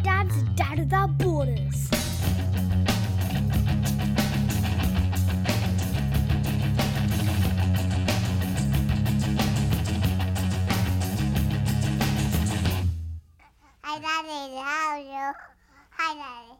dad's Dad Without Borders. Hi, Daddy. How are you? Hi, Daddy.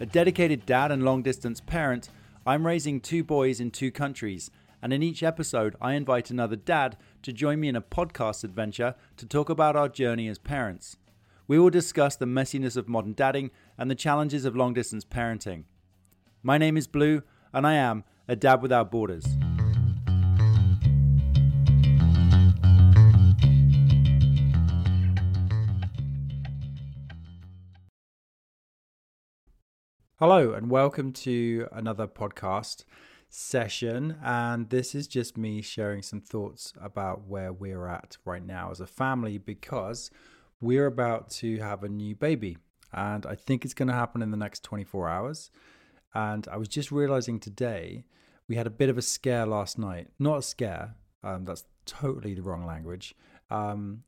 A dedicated dad and long distance parent, I'm raising two boys in two countries, and in each episode, I invite another dad to join me in a podcast adventure to talk about our journey as parents. We will discuss the messiness of modern dadding and the challenges of long distance parenting. My name is Blue, and I am a dad without borders. Hello, and welcome to another podcast session. And this is just me sharing some thoughts about where we're at right now as a family because we're about to have a new baby. And I think it's going to happen in the next 24 hours. And I was just realizing today we had a bit of a scare last night. Not a scare, um, that's totally the wrong language. Um,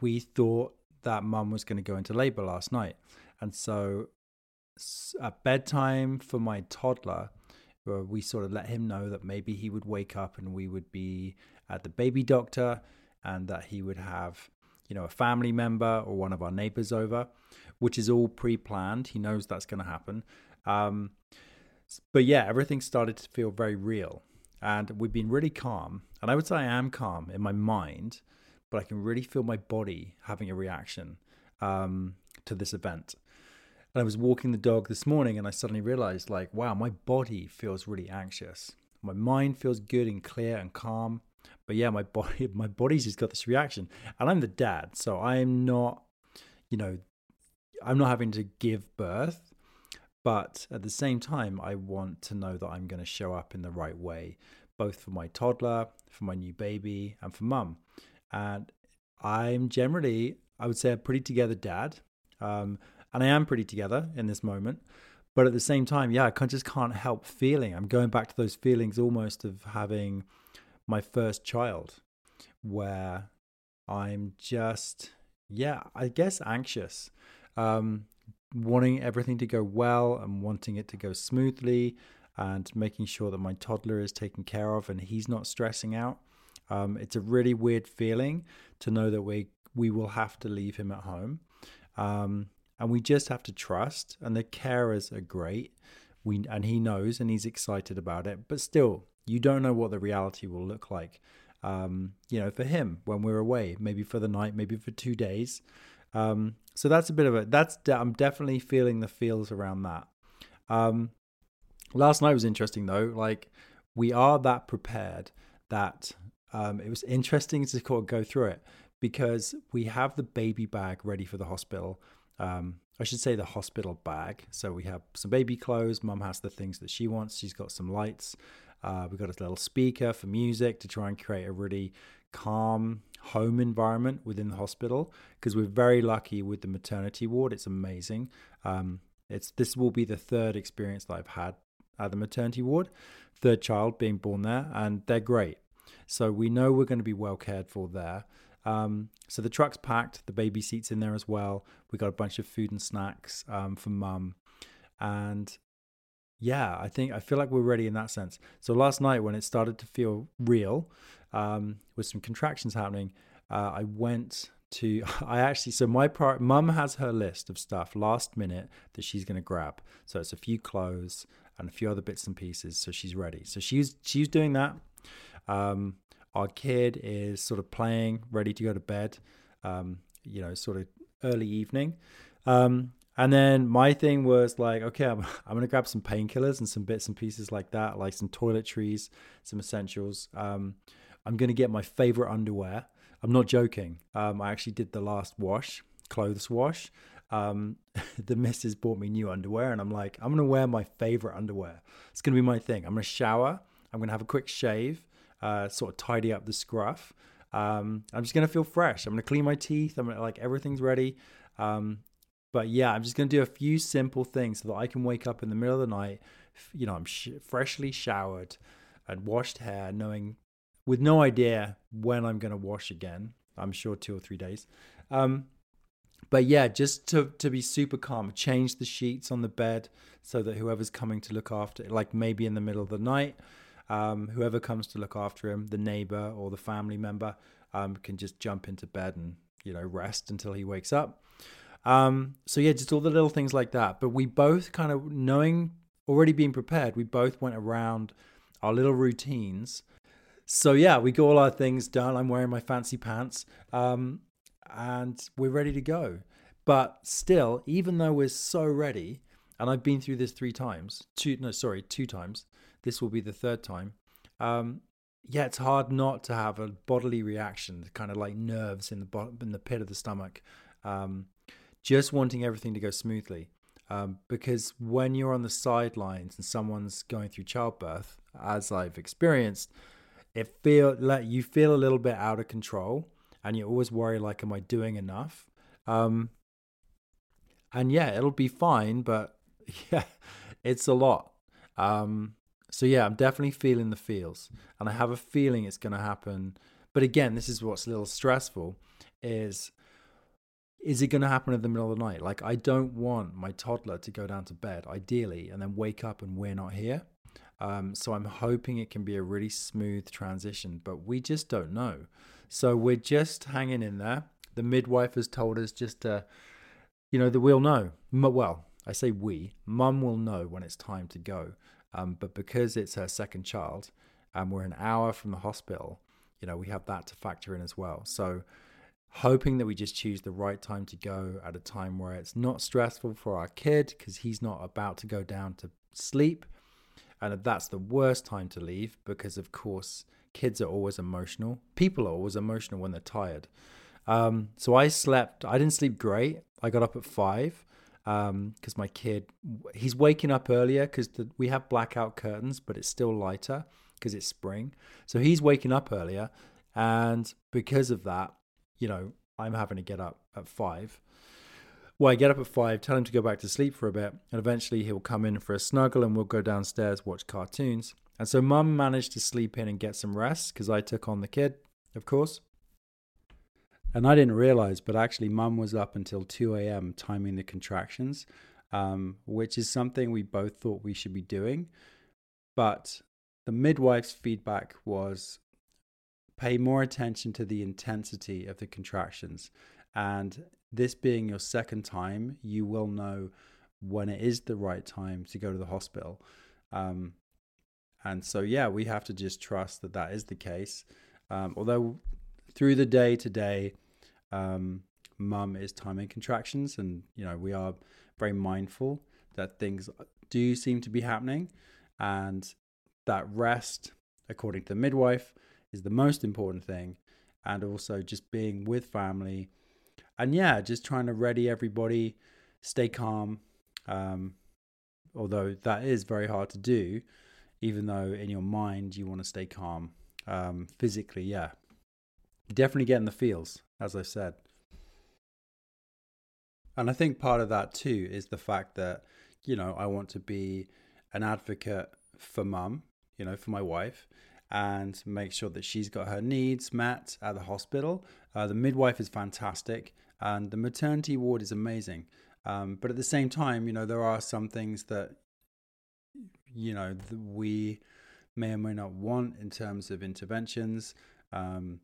we thought that mum was going to go into labor last night. And so at bedtime for my toddler, uh, we sort of let him know that maybe he would wake up and we would be at the baby doctor and that he would have, you know, a family member or one of our neighbors over, which is all pre planned. He knows that's going to happen. Um, but yeah, everything started to feel very real. And we've been really calm. And I would say I am calm in my mind, but I can really feel my body having a reaction um, to this event. And I was walking the dog this morning and I suddenly realized, like, wow, my body feels really anxious. My mind feels good and clear and calm. But yeah, my body my body's just got this reaction. And I'm the dad, so I'm not, you know, I'm not having to give birth. But at the same time, I want to know that I'm going to show up in the right way, both for my toddler, for my new baby, and for mum. And I'm generally, I would say, a pretty together dad. Um, and I am pretty together in this moment. But at the same time, yeah, I just can't help feeling. I'm going back to those feelings almost of having my first child, where I'm just, yeah, I guess anxious, um, wanting everything to go well and wanting it to go smoothly, and making sure that my toddler is taken care of and he's not stressing out. Um, it's a really weird feeling to know that we we will have to leave him at home. Um, and we just have to trust and the carers are great. We and he knows and he's excited about it. But still you don't know what the reality will look like um, you know for him when we're away maybe for the night maybe for two days. Um, so that's a bit of a that's i'm definitely feeling the feels around that. Um, last night was interesting though. Like we are that prepared that um, it was interesting to go through it because we have the baby bag ready for the hospital um, I should say the hospital bag. So we have some baby clothes. Mum has the things that she wants. She's got some lights. Uh, we've got a little speaker for music to try and create a really calm home environment within the hospital because we're very lucky with the maternity ward. It's amazing. Um, it's this will be the third experience that I've had at the maternity ward, third child being born there, and they're great. So we know we're going to be well cared for there. Um, so the truck's packed, the baby seats in there as well. We got a bunch of food and snacks um, for mum, and yeah, I think I feel like we're ready in that sense. So last night when it started to feel real, um, with some contractions happening, uh, I went to I actually so my pri mum has her list of stuff last minute that she's going to grab. So it's a few clothes and a few other bits and pieces. So she's ready. So she's she's doing that. Um, our kid is sort of playing, ready to go to bed. Um, you know, sort of early evening. Um, and then my thing was like, okay, I'm, I'm going to grab some painkillers and some bits and pieces like that, like some toiletries, some essentials. Um, I'm going to get my favorite underwear. I'm not joking. Um, I actually did the last wash, clothes wash. Um, the missus bought me new underwear, and I'm like, I'm going to wear my favorite underwear. It's going to be my thing. I'm going to shower. I'm going to have a quick shave, uh, sort of tidy up the scruff. Um, I'm just to feel fresh. I'm to clean my teeth. I'm gonna, like, everything's ready. Um, but yeah, I'm just to do a few simple things so that I can wake up in the middle of the night, you know, I'm sh- freshly showered and washed hair, knowing with no idea when I'm to wash again. I'm sure two or three days. Um, but yeah, just to to be super calm, change the sheets on the bed so that whoever's coming to look after, it, like maybe in the middle of the night, um, whoever comes to look after him, the neighbor or the family member, um, can just jump into bed and you know rest until he wakes up. Um, so yeah, just all the little things like that. But we both kind of knowing already being prepared, we both went around our little routines. So yeah, we got all our things done. I'm wearing my fancy pants. Um, and we're ready to go. But still, even though we're so ready, and I've been through this three times, two no, sorry, two times. This will be the third time. Um, yeah, it's hard not to have a bodily reaction, kind of like nerves in the bottom, in the pit of the stomach, um, just wanting everything to go smoothly. Um, because when you're on the sidelines and someone's going through childbirth, as I've experienced, it feel like you feel a little bit out of control, and you always worry like, am I doing enough? Um, and yeah, it'll be fine, but yeah, it's a lot. Um, so yeah, I'm definitely feeling the feels, and I have a feeling it's going to happen. But again, this is what's a little stressful: is is it going to happen in the middle of the night? Like, I don't want my toddler to go down to bed, ideally, and then wake up and we're not here. Um, so I'm hoping it can be a really smooth transition, but we just don't know. So we're just hanging in there. The midwife has told us just to, you know, that we'll know. Well, I say we, mum will know when it's time to go. Um, but because it's her second child and we're an hour from the hospital, you know, we have that to factor in as well. So hoping that we just choose the right time to go at a time where it's not stressful for our kid because he's not about to go down to sleep. And that's the worst time to leave because, of course, kids are always emotional. People are always emotional when they're tired. Um, so I slept, I didn't sleep great. I got up at five because um, my kid, he's waking up earlier because we have blackout curtains, but it's still lighter because it's spring. So he's waking up earlier. And because of that, you know, I'm having to get up at five. Well, I get up at five, tell him to go back to sleep for a bit, and eventually he'll come in for a snuggle and we'll go downstairs, watch cartoons. And so mum managed to sleep in and get some rest because I took on the kid, of course. And I didn't realize, but actually, mum was up until 2 a.m. timing the contractions, um, which is something we both thought we should be doing. But the midwife's feedback was pay more attention to the intensity of the contractions. And this being your second time, you will know when it is the right time to go to the hospital. Um, and so, yeah, we have to just trust that that is the case. Um, although through the day today, um, mum is timing contractions, and you know we are very mindful that things do seem to be happening, and that rest, according to the midwife, is the most important thing. And also just being with family. And yeah, just trying to ready everybody, stay calm. Um, although that is very hard to do, even though in your mind you want to stay calm. Um, physically, yeah. Definitely getting the feels, as I said. And I think part of that too is the fact that, you know, I want to be an advocate for mum, you know, for my wife and make sure that she's got her needs met at the hospital. Uh, the midwife is fantastic, and the maternity ward is amazing. Um, but at the same time, you know, there are some things that, you know, we may or may not want in terms of interventions. Um,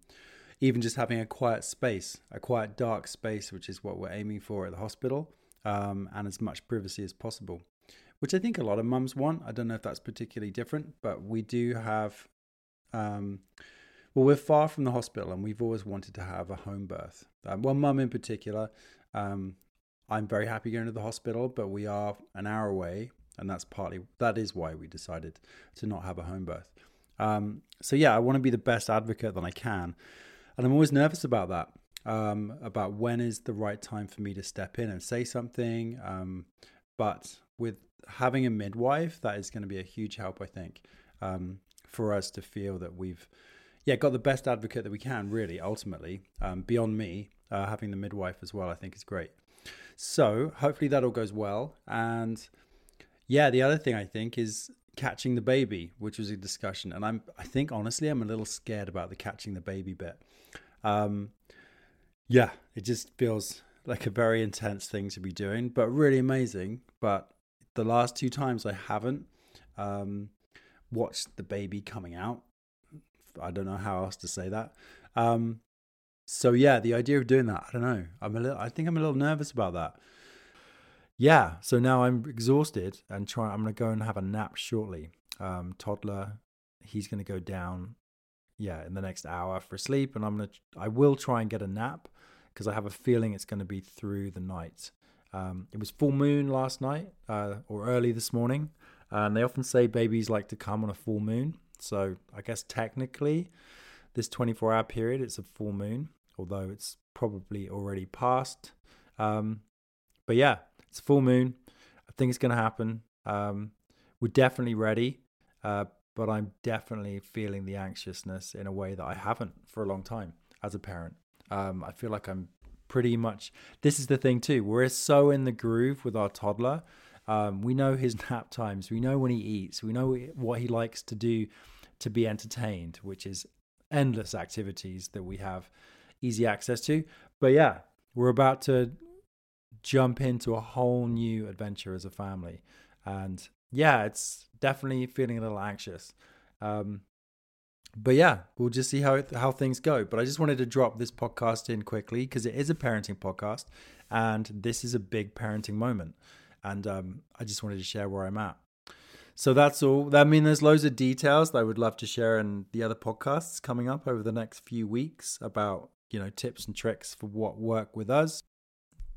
even just having a quiet space, a quiet, dark space, which is what we're aiming for at the hospital, um, and as much privacy as possible, which I think a lot of mums want. I don't know if that's particularly different, but we do have um, well, we're far from the hospital, and we've always wanted to have a home birth. Um, well, mum in particular, um, I'm very happy going to the hospital, but we are an hour away, and that's partly that is why we decided to not have a home birth. Um, so yeah, I want to be the best advocate that I can, and I'm always nervous about that. Um, about when is the right time for me to step in and say something. Um, but with having a midwife, that is going to be a huge help, I think. Um, for us to feel that we've yeah got the best advocate that we can really ultimately um, beyond me uh, having the midwife as well i think is great so hopefully that all goes well and yeah the other thing i think is catching the baby which was a discussion and i'm i think honestly i'm a little scared about the catching the baby bit um, yeah, it just feels like a very intense thing to be doing, but really amazing. But the last two times I haven't um, watched the baby coming out. I don't know how else to say that. Um, so yeah, the idea of doing that, I don't know. I'm a little. I think I'm a little nervous about that. Yeah. So now I'm exhausted and try. I'm gonna go and have a nap shortly. Um, toddler, he's gonna go down. Yeah, in the next hour for sleep, and I'm gonna. I will try and get a nap because I have a feeling it's to be through the night. Um, it was full moon last night uh, or early this morning, and they often say babies like to come on a full moon. So I guess technically, this 24 hour period it's a full moon, although it's probably already passed. Um, but yeah, it's full moon. I think it's going to happen. Um, we're definitely ready, uh, but I'm definitely feeling the anxiousness in a way that I haven't for a long time as a parent. Um, I feel like I'm pretty much. This is the thing too. We're so in the groove with our toddler. Um, we know his nap times. We know when he eats. We know what he likes to do to be entertained, which is endless activities that we have easy access to. But yeah, we're about to jump into a whole new adventure as a family. And yeah, it's definitely feeling a little anxious. Um, but yeah, we'll just see how how things go. But I just wanted to drop this podcast in quickly because it is a parenting podcast, and this is a big parenting moment, and um, I just wanted to share where I'm at. So that's all. I mean, there's loads of details that I would love to share in the other podcasts coming up over the next few weeks about you know tips and tricks for what work with us.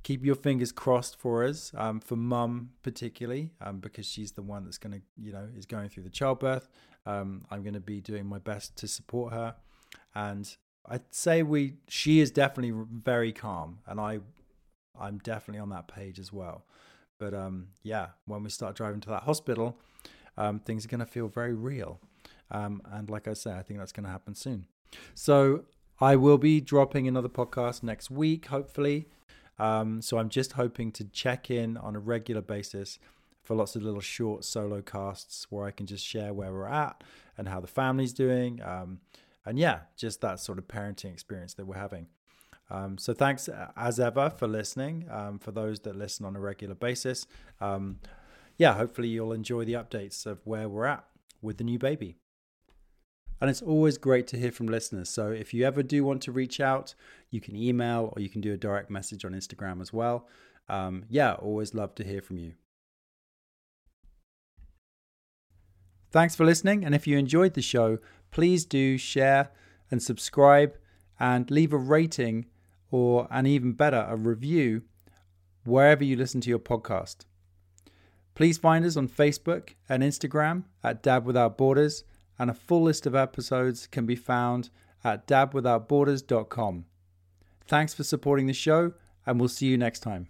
Keep your fingers crossed for us, um, for mum particularly, um, because she's the one that's going to, you know, is going through the childbirth. Um, I'm going to be doing my best to support her, and I'd say we she is definitely very calm, and I I'm definitely on that page as well. But um, yeah, when we start driving to that hospital, um, things are going to feel very real, um, and like I say, I think that's going to happen soon. So I will be dropping another podcast next week, hopefully. Um, so I'm just hoping to check in on a regular basis for lots of little short solo casts where I can just share where we're at and how the family's doing. Um, and yeah, just that sort of parenting experience that we're having. Um, so thanks uh, as ever for listening. Um, for those that listen on a regular basis, um, yeah, hopefully you'll enjoy the updates of where we're at with the new baby. And it's always great to hear from listeners. So if you ever do want to reach out, you can email or you can do a direct message on Instagram as well. Um, yeah, always love to hear from you. Thanks for listening. And if you enjoyed the show, please do share and subscribe and leave a rating or, and even better, a review wherever you listen to your podcast. Please find us on Facebook and Instagram at Dad Without Borders, and a full list of episodes can be found at dadwithoutborders.com. Thanks for supporting the show, and we'll see you next time.